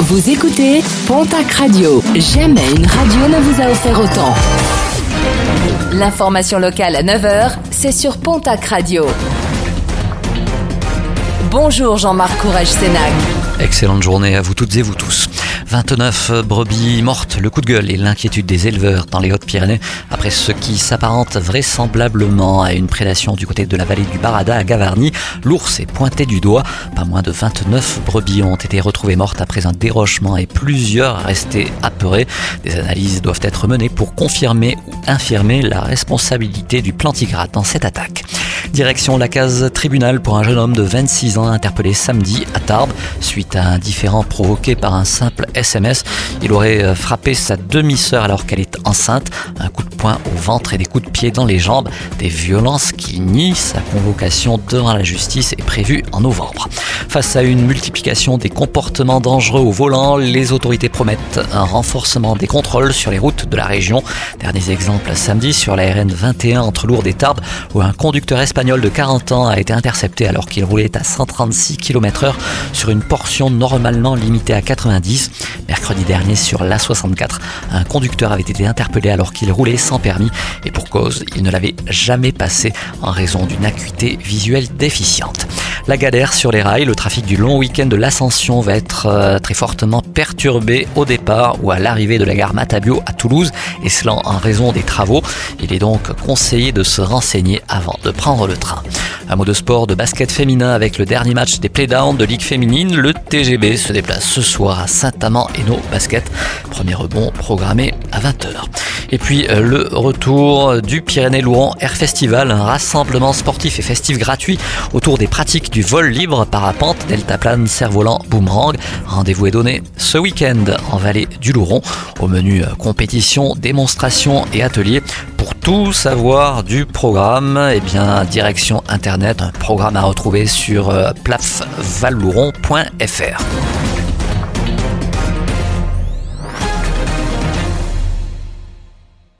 Vous écoutez Pontac Radio. Jamais une radio ne vous a offert autant. L'information locale à 9h, c'est sur Pontac Radio. Bonjour Jean-Marc Courage Sénac. Excellente journée à vous toutes et vous tous. 29 brebis mortes, le coup de gueule et l'inquiétude des éleveurs dans les Hautes-Pyrénées après ce qui s'apparente vraisemblablement à une prédation du côté de la vallée du Barada à Gavarnie. L'ours est pointé du doigt. Pas moins de 29 brebis ont été retrouvées mortes après un dérochement et plusieurs restés apeurés. Des analyses doivent être menées pour confirmer ou infirmer la responsabilité du plantigrade dans cette attaque. Direction la case tribunal pour un jeune homme de 26 ans interpellé samedi à Tarbes suite à un différend provoqué par un simple SMS. Il aurait euh, frappé sa demi-sœur alors qu'elle est enceinte, un coup de poing au ventre et des coups de pied dans les jambes, des violences qui nient sa convocation devant la justice est prévue en novembre. Face à une multiplication des comportements dangereux au volant, les autorités promettent un renforcement des contrôles sur les routes de la région. Derniers exemples samedi sur la RN 21 entre Lourdes et Tarbes où un conducteur espagnol de 40 ans a été intercepté alors qu'il roulait à 136 km/h sur une portion normalement limitée à 90. Mercredi dernier sur l'A64, un conducteur avait été interpellé alors qu'il roulait sans permis et pour cause, il ne l'avait jamais passé en raison d'une acuité visuelle déficiente. La galère sur les rails, le trafic du long week-end de l'Ascension va être euh, très fortement perturbé au départ ou à l'arrivée de la gare Matabio à Toulouse, et cela en raison des travaux. Il est donc conseillé de se renseigner avant de prendre le train. Un mot de sport de basket féminin avec le dernier match des playdowns de Ligue féminine. Le TGB se déplace ce soir à Saint-Amand et nos basket. Premier rebond programmé à 20h. Et puis euh, le retour du Pyrénées-Louran Air Festival, un rassemblement sportif et festif gratuit autour des pratiques du vol libre, parapente, deltaplane, cerf-volant, boomerang. Rendez-vous est donné ce week-end en vallée du Louron. Au menu euh, compétition, démonstration et atelier. Tout savoir du programme, eh bien, direction internet, un programme à retrouver sur euh, plafvallouron.fr.